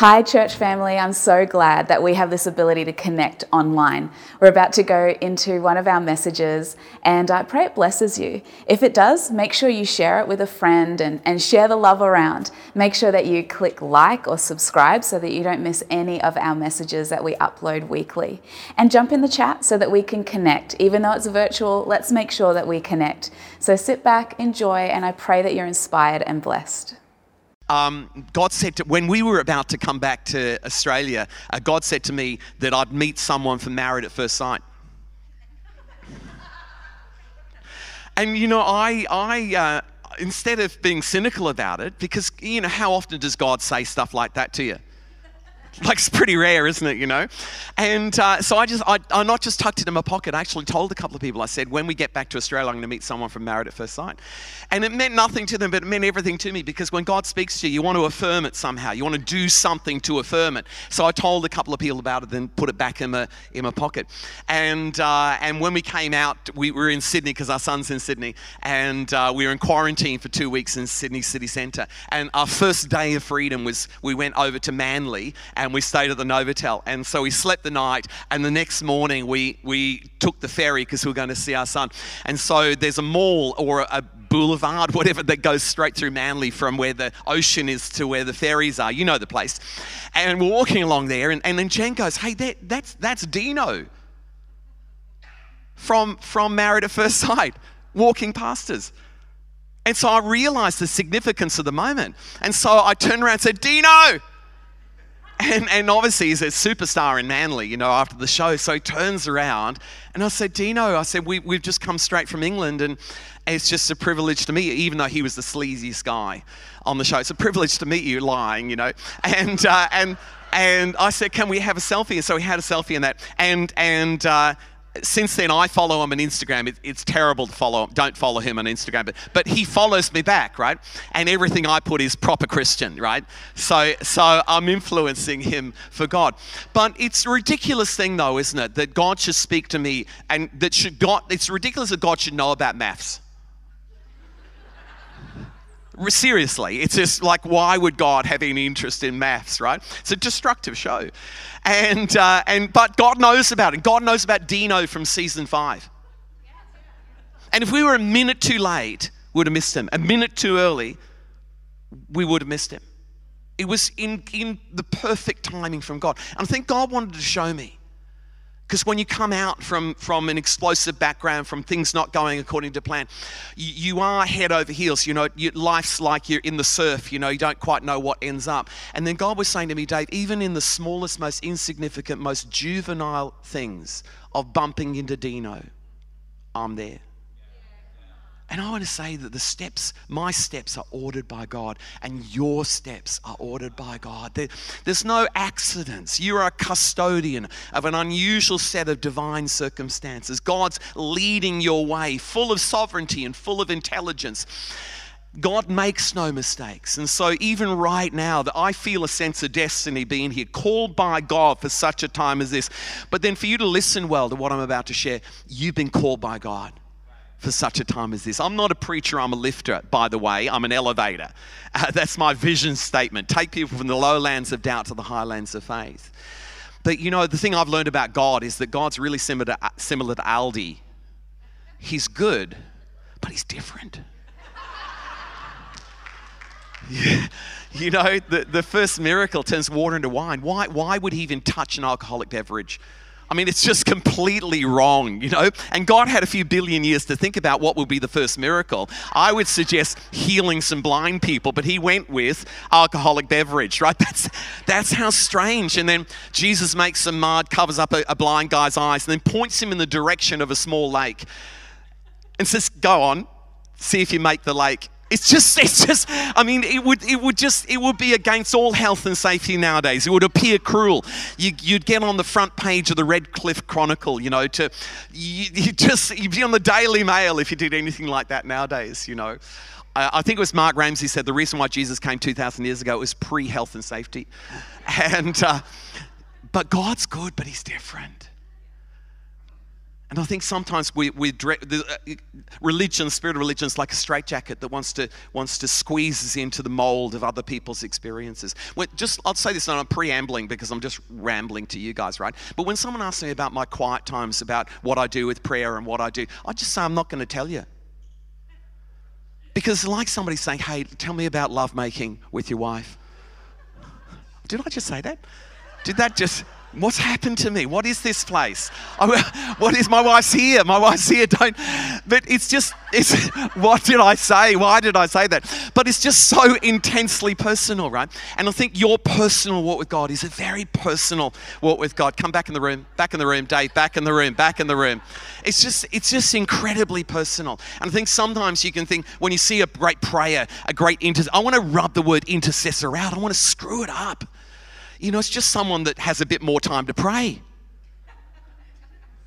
Hi, church family. I'm so glad that we have this ability to connect online. We're about to go into one of our messages, and I pray it blesses you. If it does, make sure you share it with a friend and, and share the love around. Make sure that you click like or subscribe so that you don't miss any of our messages that we upload weekly. And jump in the chat so that we can connect. Even though it's virtual, let's make sure that we connect. So sit back, enjoy, and I pray that you're inspired and blessed um, God said to, when we were about to come back to Australia, uh, God said to me that I'd meet someone for married at first sight. and you know, I, I uh, instead of being cynical about it, because you know, how often does God say stuff like that to you? like it's pretty rare, isn't it? You know, and uh, so I just I, I not just tucked it in my pocket. I actually told a couple of people. I said, when we get back to Australia, I'm going to meet someone from Married at First Sight, and it meant nothing to them, but it meant everything to me because when God speaks to you, you want to affirm it somehow. You want to do something to affirm it. So I told a couple of people about it, then put it back in my in my pocket, and uh, and when we came out, we were in Sydney because our son's in Sydney, and uh, we were in quarantine for two weeks in Sydney city centre. And our first day of freedom was we went over to Manly and and we stayed at the Novotel. And so we slept the night, and the next morning we, we took the ferry because we were going to see our son. And so there's a mall or a boulevard, whatever, that goes straight through Manly from where the ocean is to where the ferries are. You know the place. And we're walking along there, and, and then Jen goes, Hey, that, that's, that's Dino from, from Married at First Sight, walking past us. And so I realized the significance of the moment. And so I turned around and said, Dino! And, and obviously he's a superstar in Manly, you know, after the show. So he turns around and I said, Dino, I said, we, we've just come straight from England and it's just a privilege to meet you, even though he was the sleaziest guy on the show. It's a privilege to meet you lying, you know. And, uh, and, and I said, can we have a selfie? And so we had a selfie in that. And, and uh, since then, I follow him on Instagram. It, it's terrible to follow. Don't follow him on Instagram. But, but he follows me back, right? And everything I put is proper Christian, right? So, so I'm influencing him for God. But it's a ridiculous thing, though, isn't it? That God should speak to me and that should God, it's ridiculous that God should know about MAFS. Seriously, it's just like, why would God have any interest in MAFS, right? It's a destructive show. And, uh, and, but God knows about it. God knows about Dino from season five. And if we were a minute too late, we would have missed him. A minute too early, we would have missed him. It was in, in the perfect timing from God. And I think God wanted to show me because when you come out from, from an explosive background, from things not going according to plan, you, you are head over heels. You know, you, life's like you're in the surf, you know, you don't quite know what ends up. And then God was saying to me, Dave, even in the smallest, most insignificant, most juvenile things of bumping into Dino, I'm there. And I want to say that the steps, my steps are ordered by God, and your steps are ordered by God. There, there's no accidents. You are a custodian of an unusual set of divine circumstances. God's leading your way, full of sovereignty and full of intelligence. God makes no mistakes. And so, even right now, that I feel a sense of destiny being here, called by God for such a time as this. But then, for you to listen well to what I'm about to share, you've been called by God for such a time as this. I'm not a preacher, I'm a lifter, by the way. I'm an elevator. Uh, that's my vision statement. Take people from the lowlands of doubt to the highlands of faith. But you know, the thing I've learned about God is that God's really similar to, similar to Aldi. He's good, but he's different. yeah. You know, the, the first miracle turns water into wine. Why, why would he even touch an alcoholic beverage? I mean, it's just completely wrong, you know? And God had a few billion years to think about what would be the first miracle. I would suggest healing some blind people, but he went with alcoholic beverage, right? That's, that's how strange. And then Jesus makes some mud, covers up a, a blind guy's eyes, and then points him in the direction of a small lake and says, Go on, see if you make the lake. It's just, it's just, I mean, it would, it would just, it would be against all health and safety nowadays. It would appear cruel. You, would get on the front page of the Redcliffe Chronicle, you know, to, you, you just, you'd be on the Daily Mail if you did anything like that nowadays, you know. I think it was Mark Ramsey said the reason why Jesus came 2,000 years ago was pre health and safety. And, uh, but God's good, but He's different. And I think sometimes we, we the, uh, religion, the spirit of religion is like a straitjacket that wants to, wants to squeeze us into the mold of other people's experiences. When, just, I'll say this, and I'm preambling because I'm just rambling to you guys, right? But when someone asks me about my quiet times, about what I do with prayer and what I do, I just say, I'm not going to tell you. Because like somebody saying, hey, tell me about lovemaking with your wife. Did I just say that? Did that just What's happened to me? What is this place? Oh, what is my wife's here? My wife's here. Don't. But it's just. It's. What did I say? Why did I say that? But it's just so intensely personal, right? And I think your personal walk with God is a very personal walk with God. Come back in the room. Back in the room, Dave. Back in the room. Back in the room. It's just. It's just incredibly personal. And I think sometimes you can think when you see a great prayer, a great inter. I want to rub the word intercessor out. I want to screw it up. You know, it's just someone that has a bit more time to pray.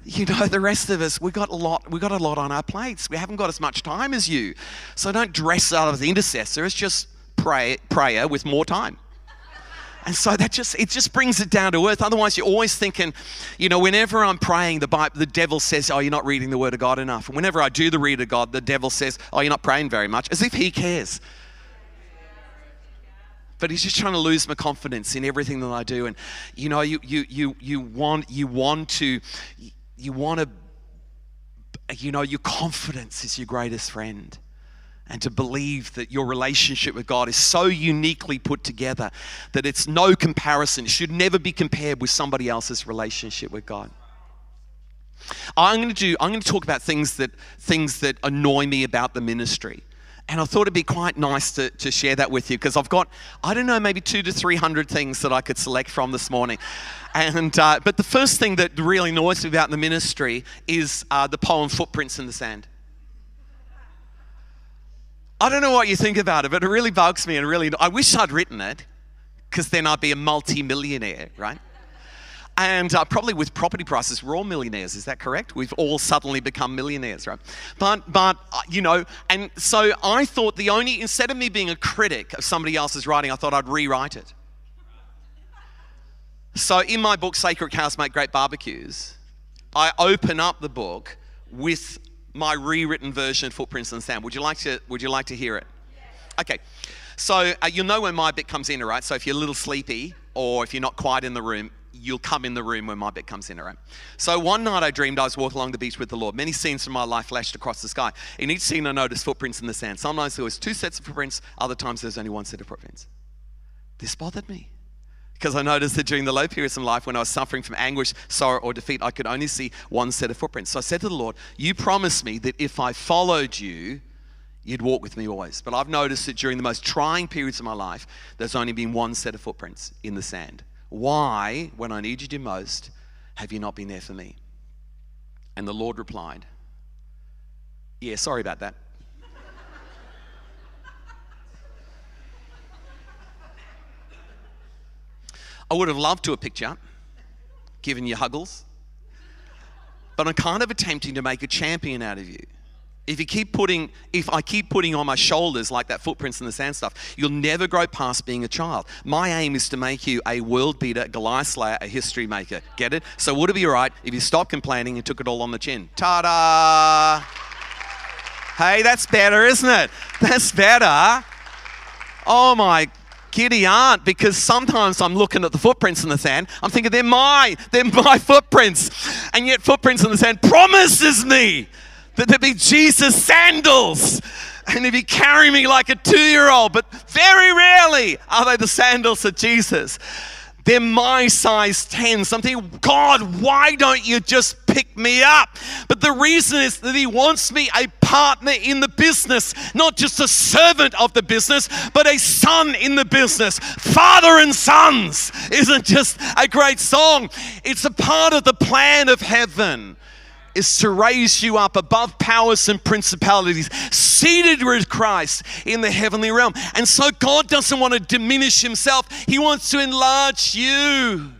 You know, the rest of us—we've got a lot, We've got a lot on our plates. We haven't got as much time as you. So don't dress out as intercessor. It's just pray, prayer with more time. And so that just it just brings it down to earth. Otherwise, you're always thinking, you know, whenever I'm praying, the Bible, the devil says, "Oh, you're not reading the Word of God enough." And whenever I do the read of God, the devil says, "Oh, you're not praying very much," as if he cares but he's just trying to lose my confidence in everything that I do. And you know, you you you you want you want to you want to you know your confidence is your greatest friend. And to believe that your relationship with God is so uniquely put together that it's no comparison, it should never be compared with somebody else's relationship with God. I'm going to do I'm going to talk about things that things that annoy me about the ministry. And I thought it'd be quite nice to, to share that with you because I've got, I don't know, maybe two to 300 things that I could select from this morning. And, uh, but the first thing that really annoys me about the ministry is uh, the poem Footprints in the Sand. I don't know what you think about it, but it really bugs me and really, I wish I'd written it because then I'd be a multi-millionaire, right? And uh, probably with property prices, we're all millionaires. Is that correct? We've all suddenly become millionaires, right? But, but uh, you know, and so I thought the only, instead of me being a critic of somebody else's writing, I thought I'd rewrite it. So in my book, Sacred Cows Make Great Barbecues, I open up the book with my rewritten version of Footprints in the Sand. Would you like to, would you like to hear it? Okay. So uh, you'll know when my bit comes in, right? So if you're a little sleepy or if you're not quite in the room, you'll come in the room when my bit comes in, all right? So one night I dreamed I was walking along the beach with the Lord. Many scenes from my life flashed across the sky. In each scene, I noticed footprints in the sand. Sometimes there was two sets of footprints, other times there was only one set of footprints. This bothered me because I noticed that during the low periods in life when I was suffering from anguish, sorrow, or defeat, I could only see one set of footprints. So I said to the Lord, You promised me that if I followed you, you'd walk with me always. But I've noticed that during the most trying periods of my life, there's only been one set of footprints in the sand. Why, when I needed you most, have you not been there for me? And the Lord replied, Yeah, sorry about that. I would have loved to have picked you up, given you huggles, but I'm kind of attempting to make a champion out of you if you keep putting if i keep putting on my shoulders like that footprints in the sand stuff you'll never grow past being a child. My aim is to make you a world beater a goliath slayer a history maker. Get it? So would it be right if you stopped complaining and took it all on the chin? Ta-da! Hey that's better isn't it? That's better. Oh my giddy aunt because sometimes I'm looking at the footprints in the sand. I'm thinking they're my, they're my footprints. And yet footprints in the sand promises me that there be Jesus sandals. And he'd be carrying me like a two year old, but very rarely are they the sandals of Jesus. They're my size 10. Something, God, why don't you just pick me up? But the reason is that He wants me a partner in the business, not just a servant of the business, but a son in the business. Father and sons isn't just a great song, it's a part of the plan of heaven is to raise you up above powers and principalities, seated with Christ in the heavenly realm. And so God doesn't want to diminish himself, He wants to enlarge you.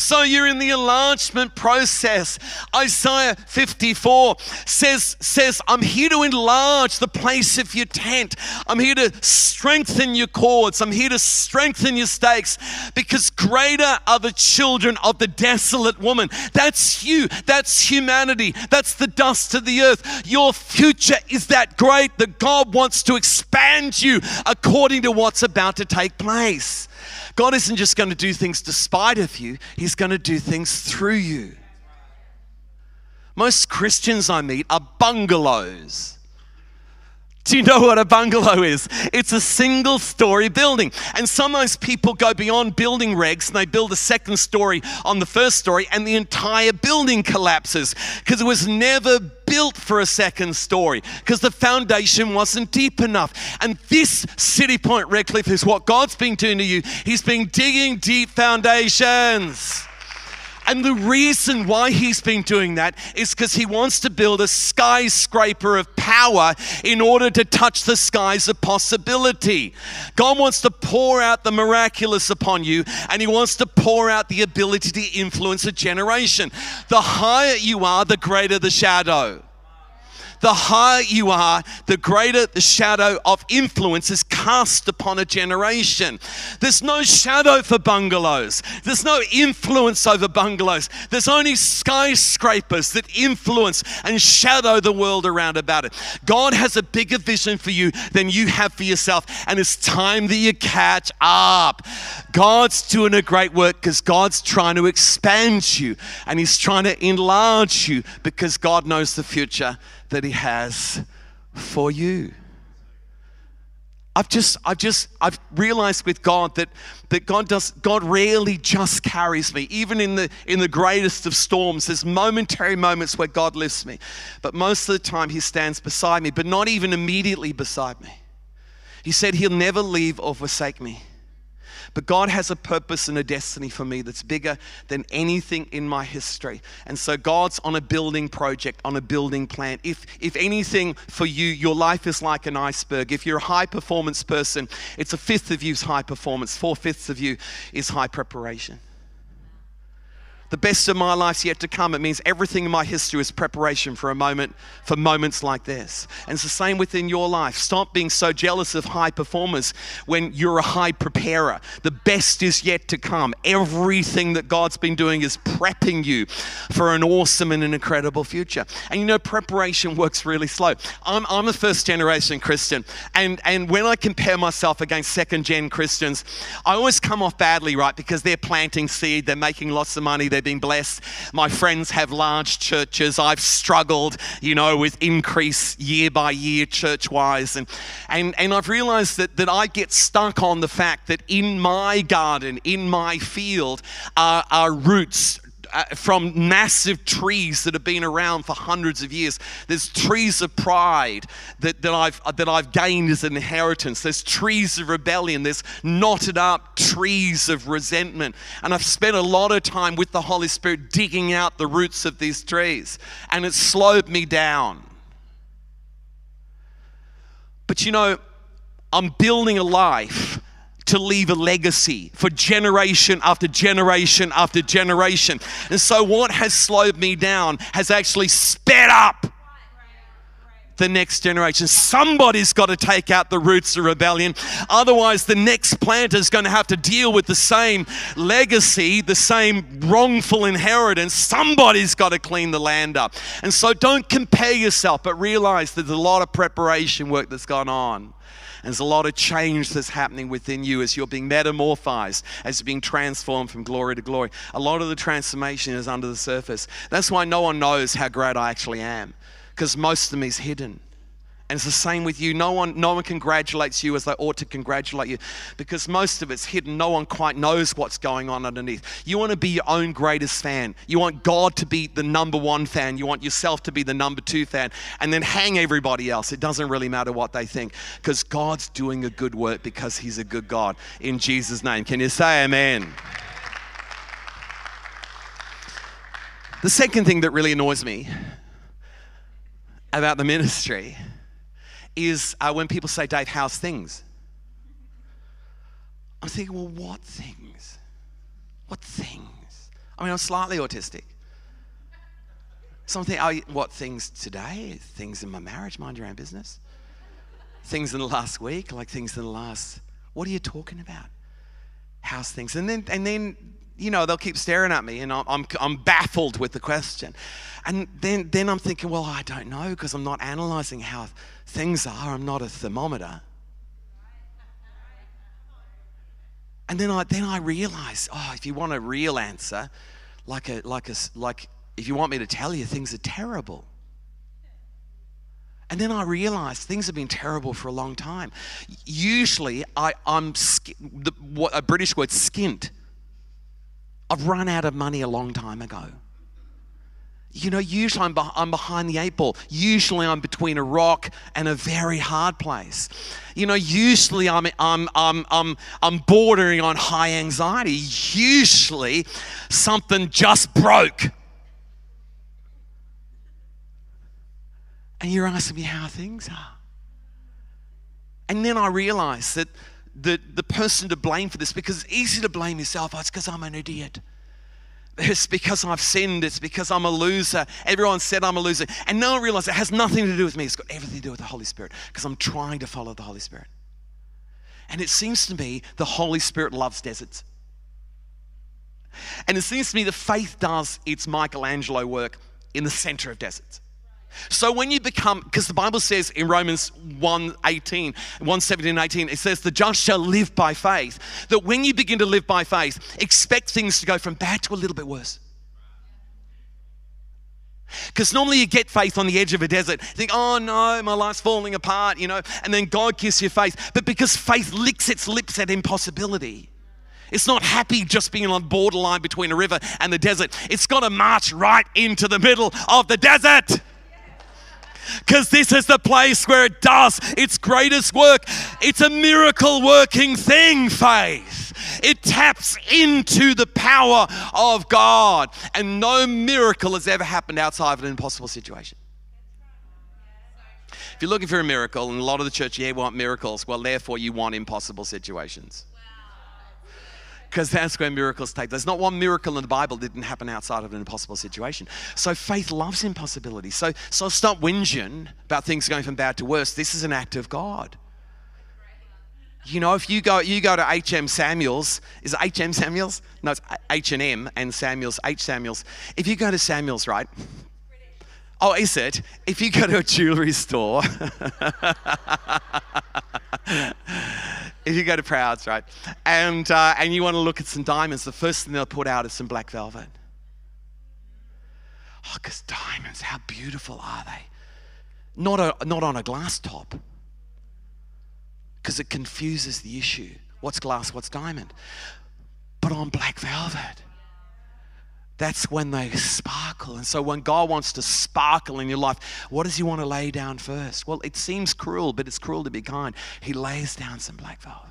So you're in the enlargement process. Isaiah 54 says, says, I'm here to enlarge the place of your tent. I'm here to strengthen your cords. I'm here to strengthen your stakes because greater are the children of the desolate woman. That's you. That's humanity. That's the dust of the earth. Your future is that great that God wants to expand you according to what's about to take place. God isn't just going to do things despite of you, He's going to do things through you. Most Christians I meet are bungalows. Do you know what a bungalow is? It's a single story building. And sometimes people go beyond building regs and they build a second story on the first story and the entire building collapses because it was never built for a second story because the foundation wasn't deep enough. And this City Point Redcliffe is what God's been doing to you. He's been digging deep foundations. And the reason why he's been doing that is because he wants to build a skyscraper of power in order to touch the skies of possibility. God wants to pour out the miraculous upon you, and he wants to pour out the ability to influence a generation. The higher you are, the greater the shadow the higher you are, the greater the shadow of influence is cast upon a generation. There's no shadow for bungalows, there's no influence over bungalows. There's only skyscrapers that influence and shadow the world around about it. God has a bigger vision for you than you have for yourself, and it's time that you catch up. God's doing a great work because God's trying to expand you and He's trying to enlarge you because God knows the future that He has for you. I've just, I've just, I've realized with God that, that God does, God rarely just carries me. Even in the, in the greatest of storms, there's momentary moments where God lifts me. But most of the time, He stands beside me, but not even immediately beside me. He said He'll never leave or forsake me. But God has a purpose and a destiny for me that's bigger than anything in my history. And so God's on a building project, on a building plan. If, if anything for you, your life is like an iceberg. If you're a high performance person, it's a fifth of you's high performance, four fifths of you is high preparation. The best of my life's yet to come. It means everything in my history is preparation for a moment, for moments like this. And it's the same within your life. Stop being so jealous of high performers when you're a high preparer. The best is yet to come. Everything that God's been doing is prepping you for an awesome and an incredible future. And you know, preparation works really slow. I'm, I'm a first generation Christian. And, and when I compare myself against second gen Christians, I always come off badly, right? Because they're planting seed, they're making lots of money, they're they've been blessed. My friends have large churches. I've struggled, you know, with increase year by year church wise. And, and, and I've realized that, that I get stuck on the fact that in my garden, in my field, are, are roots Uh, from massive trees that have been around for hundreds of years. There's trees of pride that, that, I've, uh, that I've gained as an inheritance. There's trees of rebellion. There's knotted up trees of resentment. And I've spent a lot of time with the Holy Spirit digging out the roots of these trees. And it's slowed me down. But you know, I'm building a life to leave a legacy for generation after generation after generation. And so, what has slowed me down has actually sped up the next generation. Somebody's got to take out the roots of rebellion. Otherwise, the next planter is going to have to deal with the same legacy, the same wrongful inheritance. Somebody's got to clean the land up. And so don't compare yourself, but realize there's a lot of preparation work that's gone on. And there's a lot of change that's happening within you as you're being metamorphized, as you're being transformed from glory to glory. A lot of the transformation is under the surface. That's why no one knows how great I actually am, because most of me is hidden. And it's the same with you. No one, no one congratulates you as they ought to congratulate you because most of it's hidden. No one quite knows what's going on underneath. You want to be your own greatest fan. You want God to be the number one fan. You want yourself to be the number two fan. And then hang everybody else. It doesn't really matter what they think because God's doing a good work because He's a good God. In Jesus' name. Can you say amen? The second thing that really annoys me about the ministry is uh, when people say, Dave, how's things? I'm thinking, well, what things? What things? I mean, I'm slightly autistic. So I'm oh, what things today? Things in my marriage, mind your own business. Things in the last week, like things in the last, what are you talking about? How's things? And then, and then, you know, they'll keep staring at me and I'm, I'm, baffled with the question. And then, then I'm thinking, well, I don't know because I'm not analyzing how things are. I'm not a thermometer. And then I, then I realize, oh, if you want a real answer, like, a, like, a, like if you want me to tell you, things are terrible. And then I realized things have been terrible for a long time. Usually, I, I'm sk the, what, a British word, skint. I've run out of money a long time ago. You know, usually I'm, I'm behind the eight ball. Usually I'm between a rock and a very hard place. You know, usually I'm, I'm, I'm, I'm, I'm bordering on high anxiety. Usually something just broke. And you're asking me how things are. And then I realize that the, the person to blame for this, because it's easy to blame yourself, oh, it's because I'm an idiot. It's because I've sinned. It's because I'm a loser. Everyone said I'm a loser. And no one realized it has nothing to do with me. It's got everything to do with the Holy Spirit because I'm trying to follow the Holy Spirit. And it seems to me the Holy Spirit loves deserts. And it seems to me that faith does its Michelangelo work in the center of deserts. So when you become, because the Bible says in Romans 1 18, 1 17 18, it says, the just shall live by faith. That when you begin to live by faith, expect things to go from bad to a little bit worse. Because normally you get faith on the edge of a desert, think, oh no, my life's falling apart, you know, and then God gives you faith. But because faith licks its lips at impossibility, it's not happy just being on borderline between a river and the desert. It's got to march right into the middle of the desert because this is the place where it does its greatest work. It's a miracle working thing, faith. It taps into the power of God, and no miracle has ever happened outside of an impossible situation. If you're looking for a miracle, and a lot of the church, yeah, want miracles, well, therefore, you want impossible situations because that's where miracles take. There's not one miracle in the Bible that didn't happen outside of an impossible situation. So faith loves impossibility. So, so stop whinging about things going from bad to worse. This is an act of God. You know, if you go you go to HM Samuels, is it HM Samuels? No, it's H and M and Samuels, H Samuels. If you go to Samuels, right? Oh, is it? If you go to a jewelry store, if you go to Prouds, right, and uh, and you want to look at some diamonds, the first thing they'll put out is some black velvet. Oh, because diamonds, how beautiful are they? Not a, not on a glass top, because it confuses the issue. What's glass? What's diamond? But on black velvet that's when they sparkle. And so, when God wants to sparkle in your life, what does He want to lay down first? Well, it seems cruel, but it's cruel to be kind. He lays down some black velvet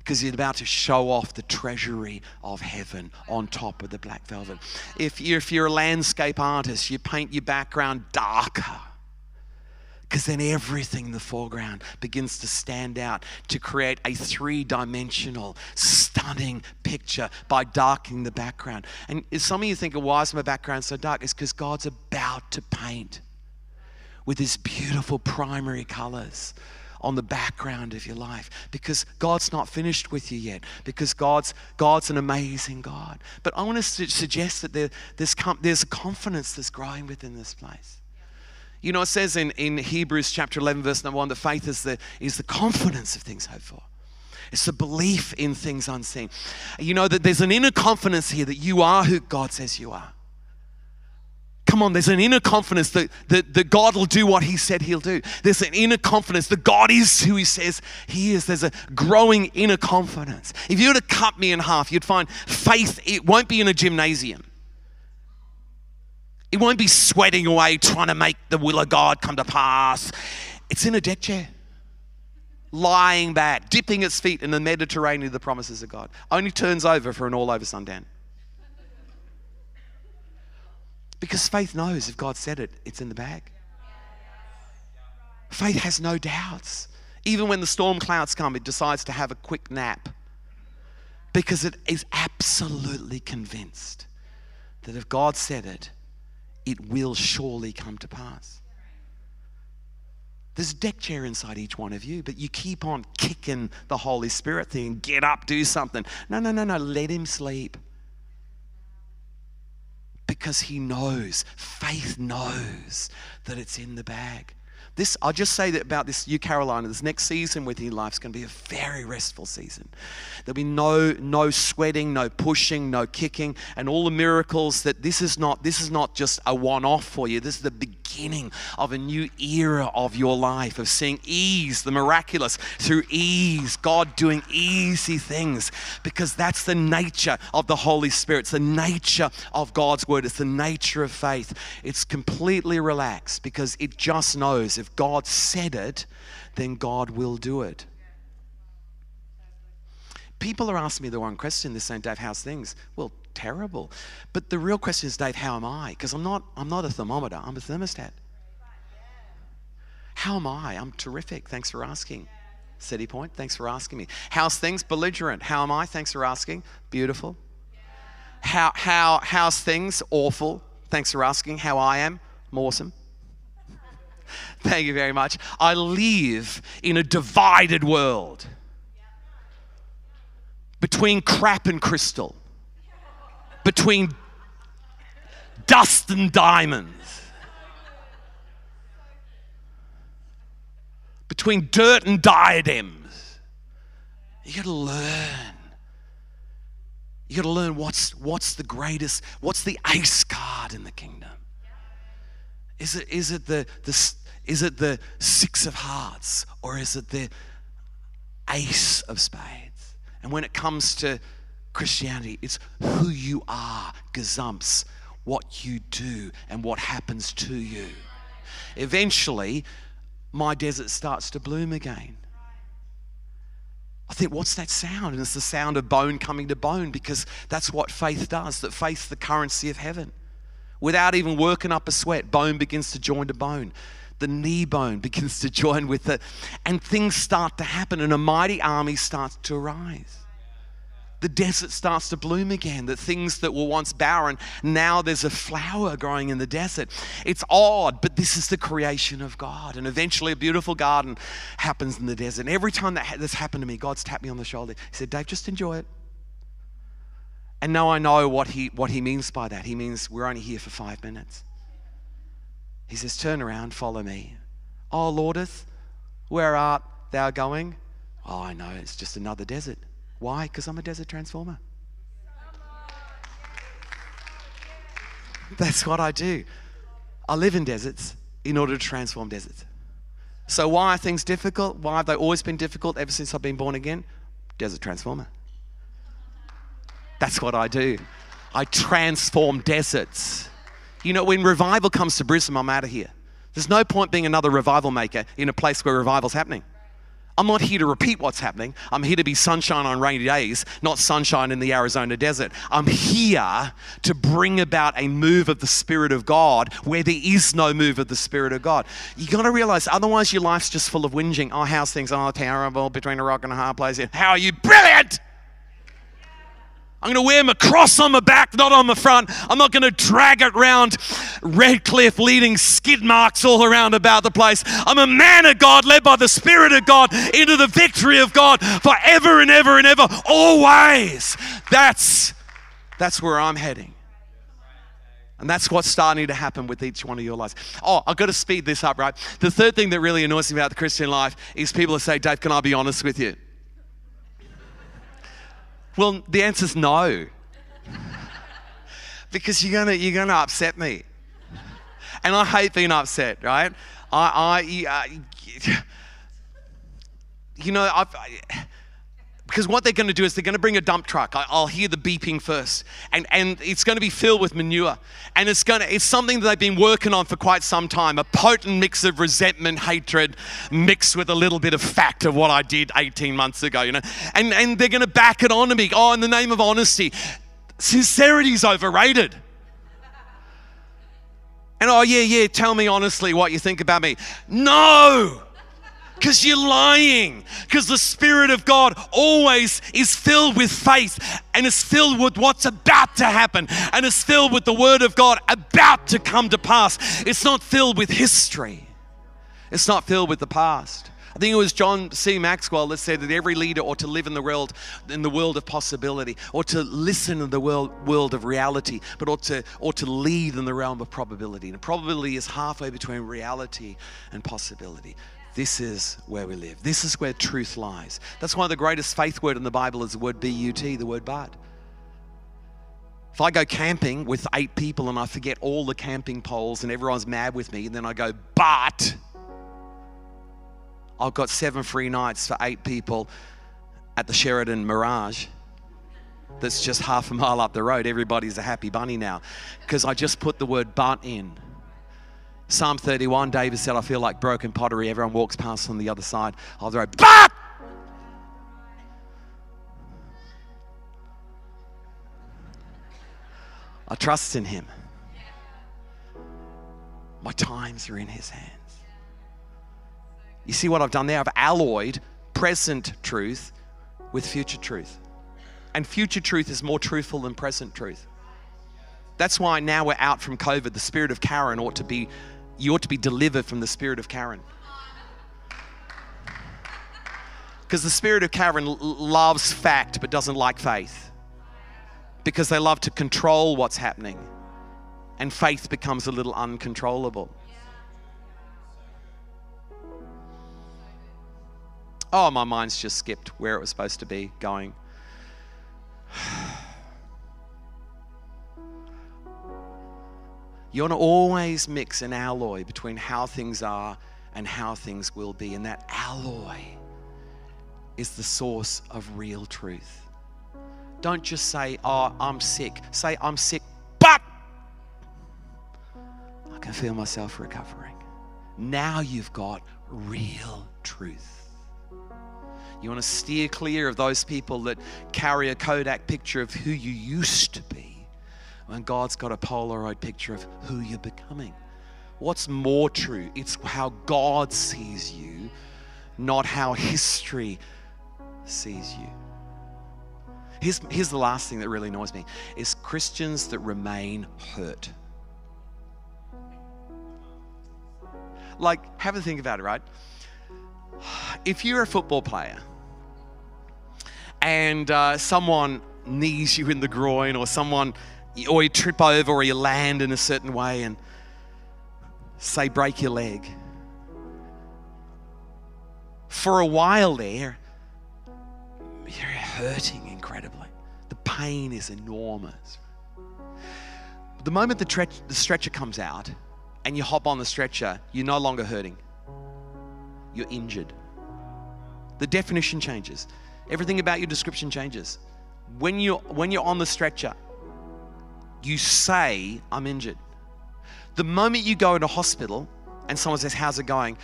because He's about to show off the treasury of heaven on top of the black velvet. If you're, if you're a landscape artist, you paint your background darker because then everything in the foreground begins to stand out to create a three dimensional, stunning picture by darkening the background. And some of you think, why is my background so dark? It's because God's about to paint with His beautiful primary colors on the background of your life because God's not finished with you yet because God's God's an amazing God. But I want to suggest that there, there's, there's a confidence that's growing within this place. You know, it says in, in Hebrews chapter 11, verse number 1, that faith is the, is the confidence of things hoped for. It's the belief in things unseen. You know that there's an inner confidence here that you are who God says you are. Come on, there's an inner confidence that, that, that God will do what He said He'll do. There's an inner confidence that God is who He says He is. There's a growing inner confidence. If you were to cut me in half, you'd find faith, it won't be in a gymnasium. It won't be sweating away trying to make the will of God come to pass. It's in a deck chair, lying back, dipping its feet in the Mediterranean of the promises of God. Only turns over for an all over sundown. Because faith knows if God said it, it's in the bag. Faith has no doubts. Even when the storm clouds come, it decides to have a quick nap because it is absolutely convinced that if God said it, it will surely come to pass. There's a deck chair inside each one of you, but you keep on kicking the Holy Spirit thing. Get up, do something. No, no, no, no. Let him sleep. Because he knows, faith knows that it's in the bag. This, I'll just say that about this, you Carolina, this next season with your life is going to be a very restful season. There'll be no, no sweating, no pushing, no kicking, and all the miracles that this is not, this is not just a one-off for you. This is the beginning of a new era of your life, of seeing ease, the miraculous through ease, God doing easy things, because that's the nature of the Holy Spirit. It's the nature of God's word. It's the nature of faith. It's completely relaxed because it just knows if God said it, then God will do it. People are asking me the one question. They're saying, Dave, how's things? Well, terrible. But the real question is, Dave, how am I? Because I'm not, I'm not a thermometer, I'm a thermostat. How am I? I'm terrific. Thanks for asking. City Point, thanks for asking me. How's things? Belligerent. How am I? Thanks for asking. Beautiful. How, how, how's things? Awful. Thanks for asking. How I am? I'm awesome. Thank you very much. I live in a divided world between crap and crystal, between dust and diamonds, between dirt and diadems. You got to learn. You got to learn what's, what's the greatest, what's the ace card in the kingdom. Is it, is it the, the, is it the six of hearts or is it the ace of spades? And when it comes to Christianity, it's who you are, gazumps, what you do, and what happens to you. Eventually, my desert starts to bloom again. I think, what's that sound? And it's the sound of bone coming to bone because that's what faith does, that faith's the currency of heaven. Without even working up a sweat, bone begins to join to bone the knee bone begins to join with it, and things start to happen, and a mighty army starts to arise. The desert starts to bloom again. The things that were once barren, now there's a flower growing in the desert. It's odd, but this is the creation of God. And eventually, a beautiful garden happens in the desert. And every time that ha- this happened to me, God's tapped me on the shoulder. He said, Dave, just enjoy it. And now I know what he, what he means by that. He means we're only here for five minutes. He says, Turn around, follow me. Oh, Lordeth, where art thou going? Oh, I know, it's just another desert. Why? Because I'm a desert transformer. That's what I do. I live in deserts in order to transform deserts. So, why are things difficult? Why have they always been difficult ever since I've been born again? Desert transformer. That's what I do. I transform deserts. You know, when revival comes to Brisbane, I'm out of here. There's no point being another revival maker in a place where revival's happening. I'm not here to repeat what's happening. I'm here to be sunshine on rainy days, not sunshine in the Arizona desert. I'm here to bring about a move of the Spirit of God where there is no move of the Spirit of God. You got to realize, otherwise, your life's just full of whinging. Oh, how's things? Oh, terrible, between a rock and a hard place. How are you? Brilliant! I'm going to wear my cross on my back, not on my front. I'm not going to drag it around Redcliffe, leading skid marks all around about the place. I'm a man of God, led by the Spirit of God into the victory of God forever and ever and ever, always. That's, that's where I'm heading. And that's what's starting to happen with each one of your lives. Oh, I've got to speed this up, right? The third thing that really annoys me about the Christian life is people who say, Dave, can I be honest with you? Well, the answer is no. because you're gonna you're gonna upset me, and I hate being upset. Right? I I uh, you know I've. Because what they're going to do is they're going to bring a dump truck. I'll hear the beeping first, and, and it's going to be filled with manure. And it's going to it's something that they've been working on for quite some time. A potent mix of resentment, hatred, mixed with a little bit of fact of what I did 18 months ago. You know, and and they're going to back it on to me. Oh, in the name of honesty, sincerity's overrated. And oh yeah, yeah, tell me honestly what you think about me. No. Because you're lying. Because the Spirit of God always is filled with faith and is filled with what's about to happen and is filled with the Word of God about to come to pass. It's not filled with history, it's not filled with the past. I think it was John C. Maxwell that said that every leader ought to live in the world, in the world of possibility, or to listen in the world, world of reality, but ought to, ought to lead in the realm of probability. And probability is halfway between reality and possibility. This is where we live. This is where truth lies. That's why the greatest faith word in the Bible is the word B-U-T, the word but. If I go camping with eight people and I forget all the camping poles and everyone's mad with me, and then I go, but I've got seven free nights for eight people at the Sheraton Mirage. That's just half a mile up the road. Everybody's a happy bunny now because I just put the word but in. Psalm 31, David said, I feel like broken pottery. Everyone walks past on the other side the road. But! I trust in him. My times are in his hands. You see what I've done there? I've alloyed present truth with future truth. And future truth is more truthful than present truth. That's why now we're out from COVID, the spirit of Karen ought to be, you ought to be delivered from the spirit of Karen. Because the spirit of Karen loves fact but doesn't like faith. Because they love to control what's happening. And faith becomes a little uncontrollable. Oh, my mind's just skipped where it was supposed to be going. You want to always mix an alloy between how things are and how things will be. And that alloy is the source of real truth. Don't just say, Oh, I'm sick. Say, I'm sick, but I can feel myself recovering. Now you've got real truth. You want to steer clear of those people that carry a Kodak picture of who you used to be when God's got a Polaroid picture of who you're becoming. What's more true? It's how God sees you, not how history sees you. Here's, here's the last thing that really annoys me is Christians that remain hurt. Like, have a think about it, right? If you're a football player and uh, someone knees you in the groin or someone or you trip over or you land in a certain way and say break your leg. For a while there you're hurting incredibly. The pain is enormous. The moment the, tre- the stretcher comes out and you hop on the stretcher you're no longer hurting. You're injured. The definition changes. Everything about your description changes. When you're, when you're on the stretcher, you say, I'm injured. The moment you go into hospital and someone says, How's it going?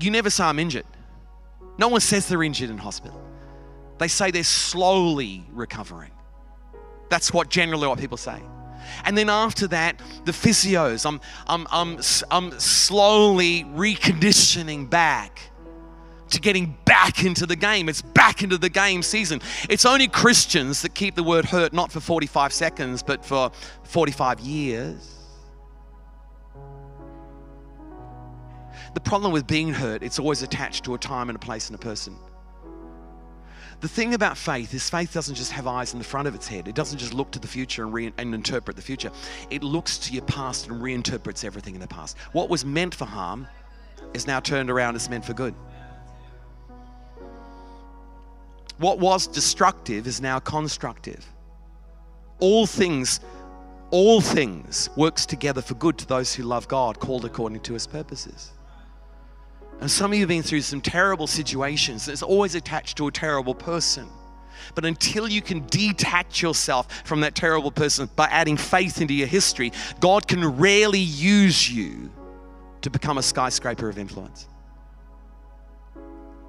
You never say, I'm injured. No one says they're injured in hospital. They say they're slowly recovering. That's what generally what people say. And then after that, the physios, I'm, I'm, I'm, I'm slowly reconditioning back to getting back into the game. It's back into the game season. It's only Christians that keep the word hurt not for 45 seconds, but for 45 years. The problem with being hurt, it's always attached to a time and a place and a person. The thing about faith is faith doesn't just have eyes in the front of its head. It doesn't just look to the future and, re- and interpret the future. It looks to your past and reinterprets everything in the past. What was meant for harm is now turned around as meant for good. What was destructive is now constructive. All things, all things works together for good to those who love God, called according to his purposes. And some of you have been through some terrible situations. It's always attached to a terrible person. But until you can detach yourself from that terrible person by adding faith into your history, God can rarely use you to become a skyscraper of influence.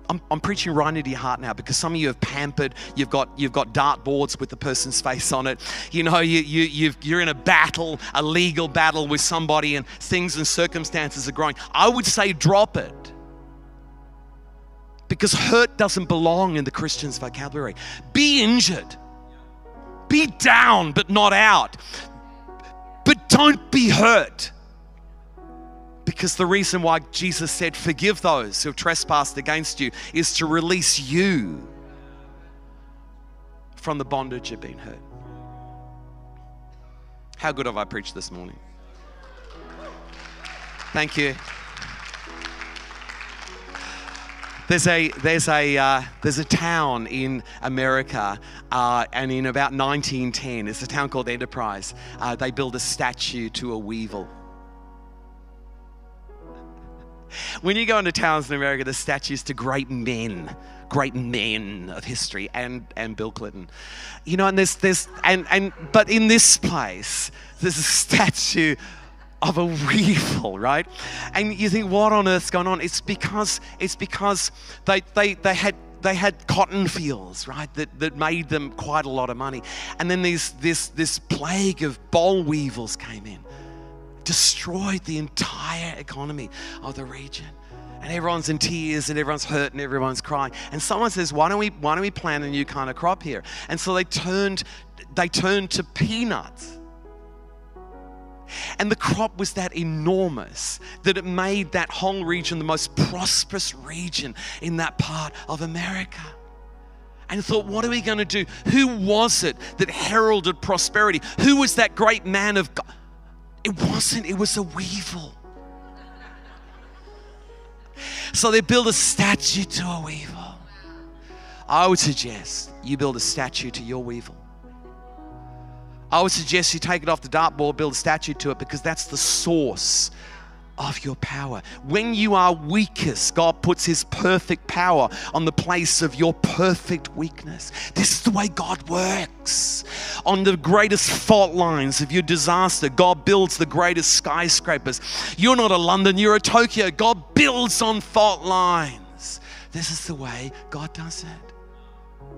I'm, I'm preaching right into your heart now because some of you have pampered. You've got you've got dartboards with the person's face on it. You know, you, you you've, you're in a battle, a legal battle with somebody, and things and circumstances are growing. I would say drop it. because hurt doesn't belong in the Christian's vocabulary. Be injured, be down, but not out. But don't be hurt. Because the reason why Jesus said, Forgive those who have trespassed against you, is to release you from the bondage of being hurt. How good have I preached this morning? Thank you. There's a there's a uh, there's a town in America, uh, and in about 1910, it's a town called Enterprise. Uh, they build a statue to a weevil. When you go into towns in America, there's statues to great men, great men of history, and and Bill Clinton. You know, and there's there's and and but in this place, there's a statue of a weevil, right? And you think, what on earth's going on? It's because it's because they they they had they had cotton fields, right, that, that made them quite a lot of money. And then these, this, this plague of boll weevils came in, destroyed the entire economy of the region. And everyone's in tears and everyone's hurt and everyone's crying. And someone says, why don't we, why don't we plant a new kind of crop here? And so they turned, they turned to peanuts and the crop was that enormous that it made that whole region the most prosperous region in that part of America. And thought, what are we going to do? Who was it that heralded prosperity? Who was that great man of God? It wasn't, it was a weevil. So they build a statue to a weevil. I would suggest you build a statue to your weevil. I would suggest you take it off the dartboard, build a statue to it, because that's the source of your power. When you are weakest, God puts His perfect power on the place of your perfect weakness. This is the way God works. On the greatest fault lines of your disaster, God builds the greatest skyscrapers. You're not a London, you're a Tokyo. God builds on fault lines. This is the way God does it.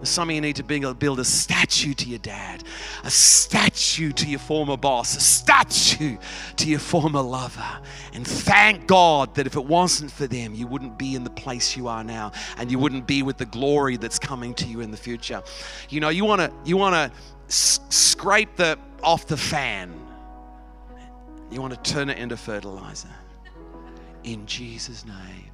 Some of you need to build a statue to your dad, a statue to your former boss, a statue to your former lover. And thank God that if it wasn't for them, you wouldn't be in the place you are now and you wouldn't be with the glory that's coming to you in the future. You know, you want to you want to s- scrape the off the fan. You want to turn it into fertilizer. In Jesus name.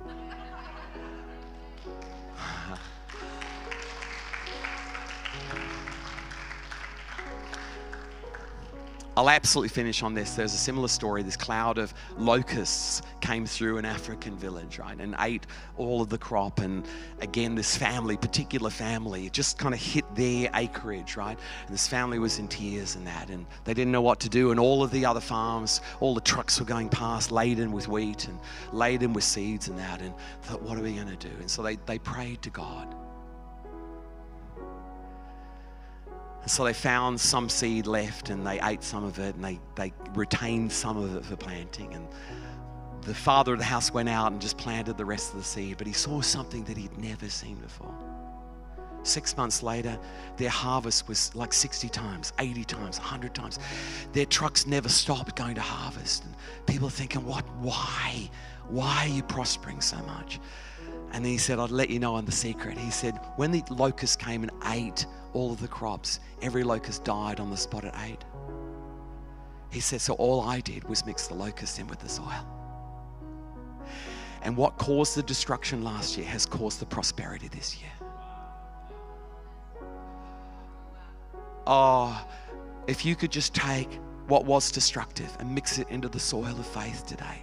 I'll absolutely finish on this. There's a similar story. This cloud of locusts came through an African village, right, and ate all of the crop. And again, this family, particular family, just kind of hit their acreage, right? And this family was in tears and that, and they didn't know what to do. And all of the other farms, all the trucks were going past, laden with wheat and laden with seeds and that. And thought, what are we going to do? And so they, they prayed to God. So they found some seed left and they ate some of it and they, they retained some of it for planting. And the father of the house went out and just planted the rest of the seed, but he saw something that he'd never seen before. Six months later, their harvest was like 60 times, 80 times, 100 times. Their trucks never stopped going to harvest. And people are thinking, what? Why? Why are you prospering so much? And then he said, I'd let you know on the secret. He said, when the locusts came and ate all of the crops, every locust died on the spot it ate. He said, So all I did was mix the locust in with the soil. And what caused the destruction last year has caused the prosperity this year. Oh, if you could just take what was destructive and mix it into the soil of faith today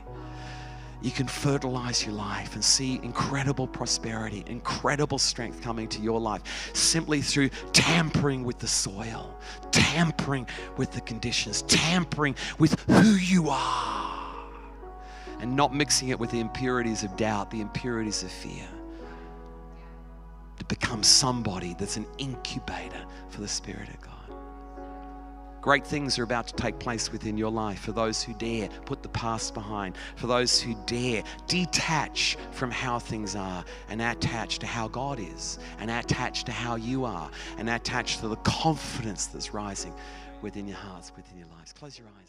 you can fertilize your life and see incredible prosperity, incredible strength coming to your life simply through tampering with the soil, tampering with the conditions, tampering with who you are, and not mixing it with the impurities of doubt, the impurities of fear. To become somebody that's an incubator for the Spirit of God. Great things are about to take place within your life for those who dare put the past behind, for those who dare detach from how things are and attach to how God is, and attach to how you are, and attach to the confidence that's rising within your hearts, within your lives. Close your eyes.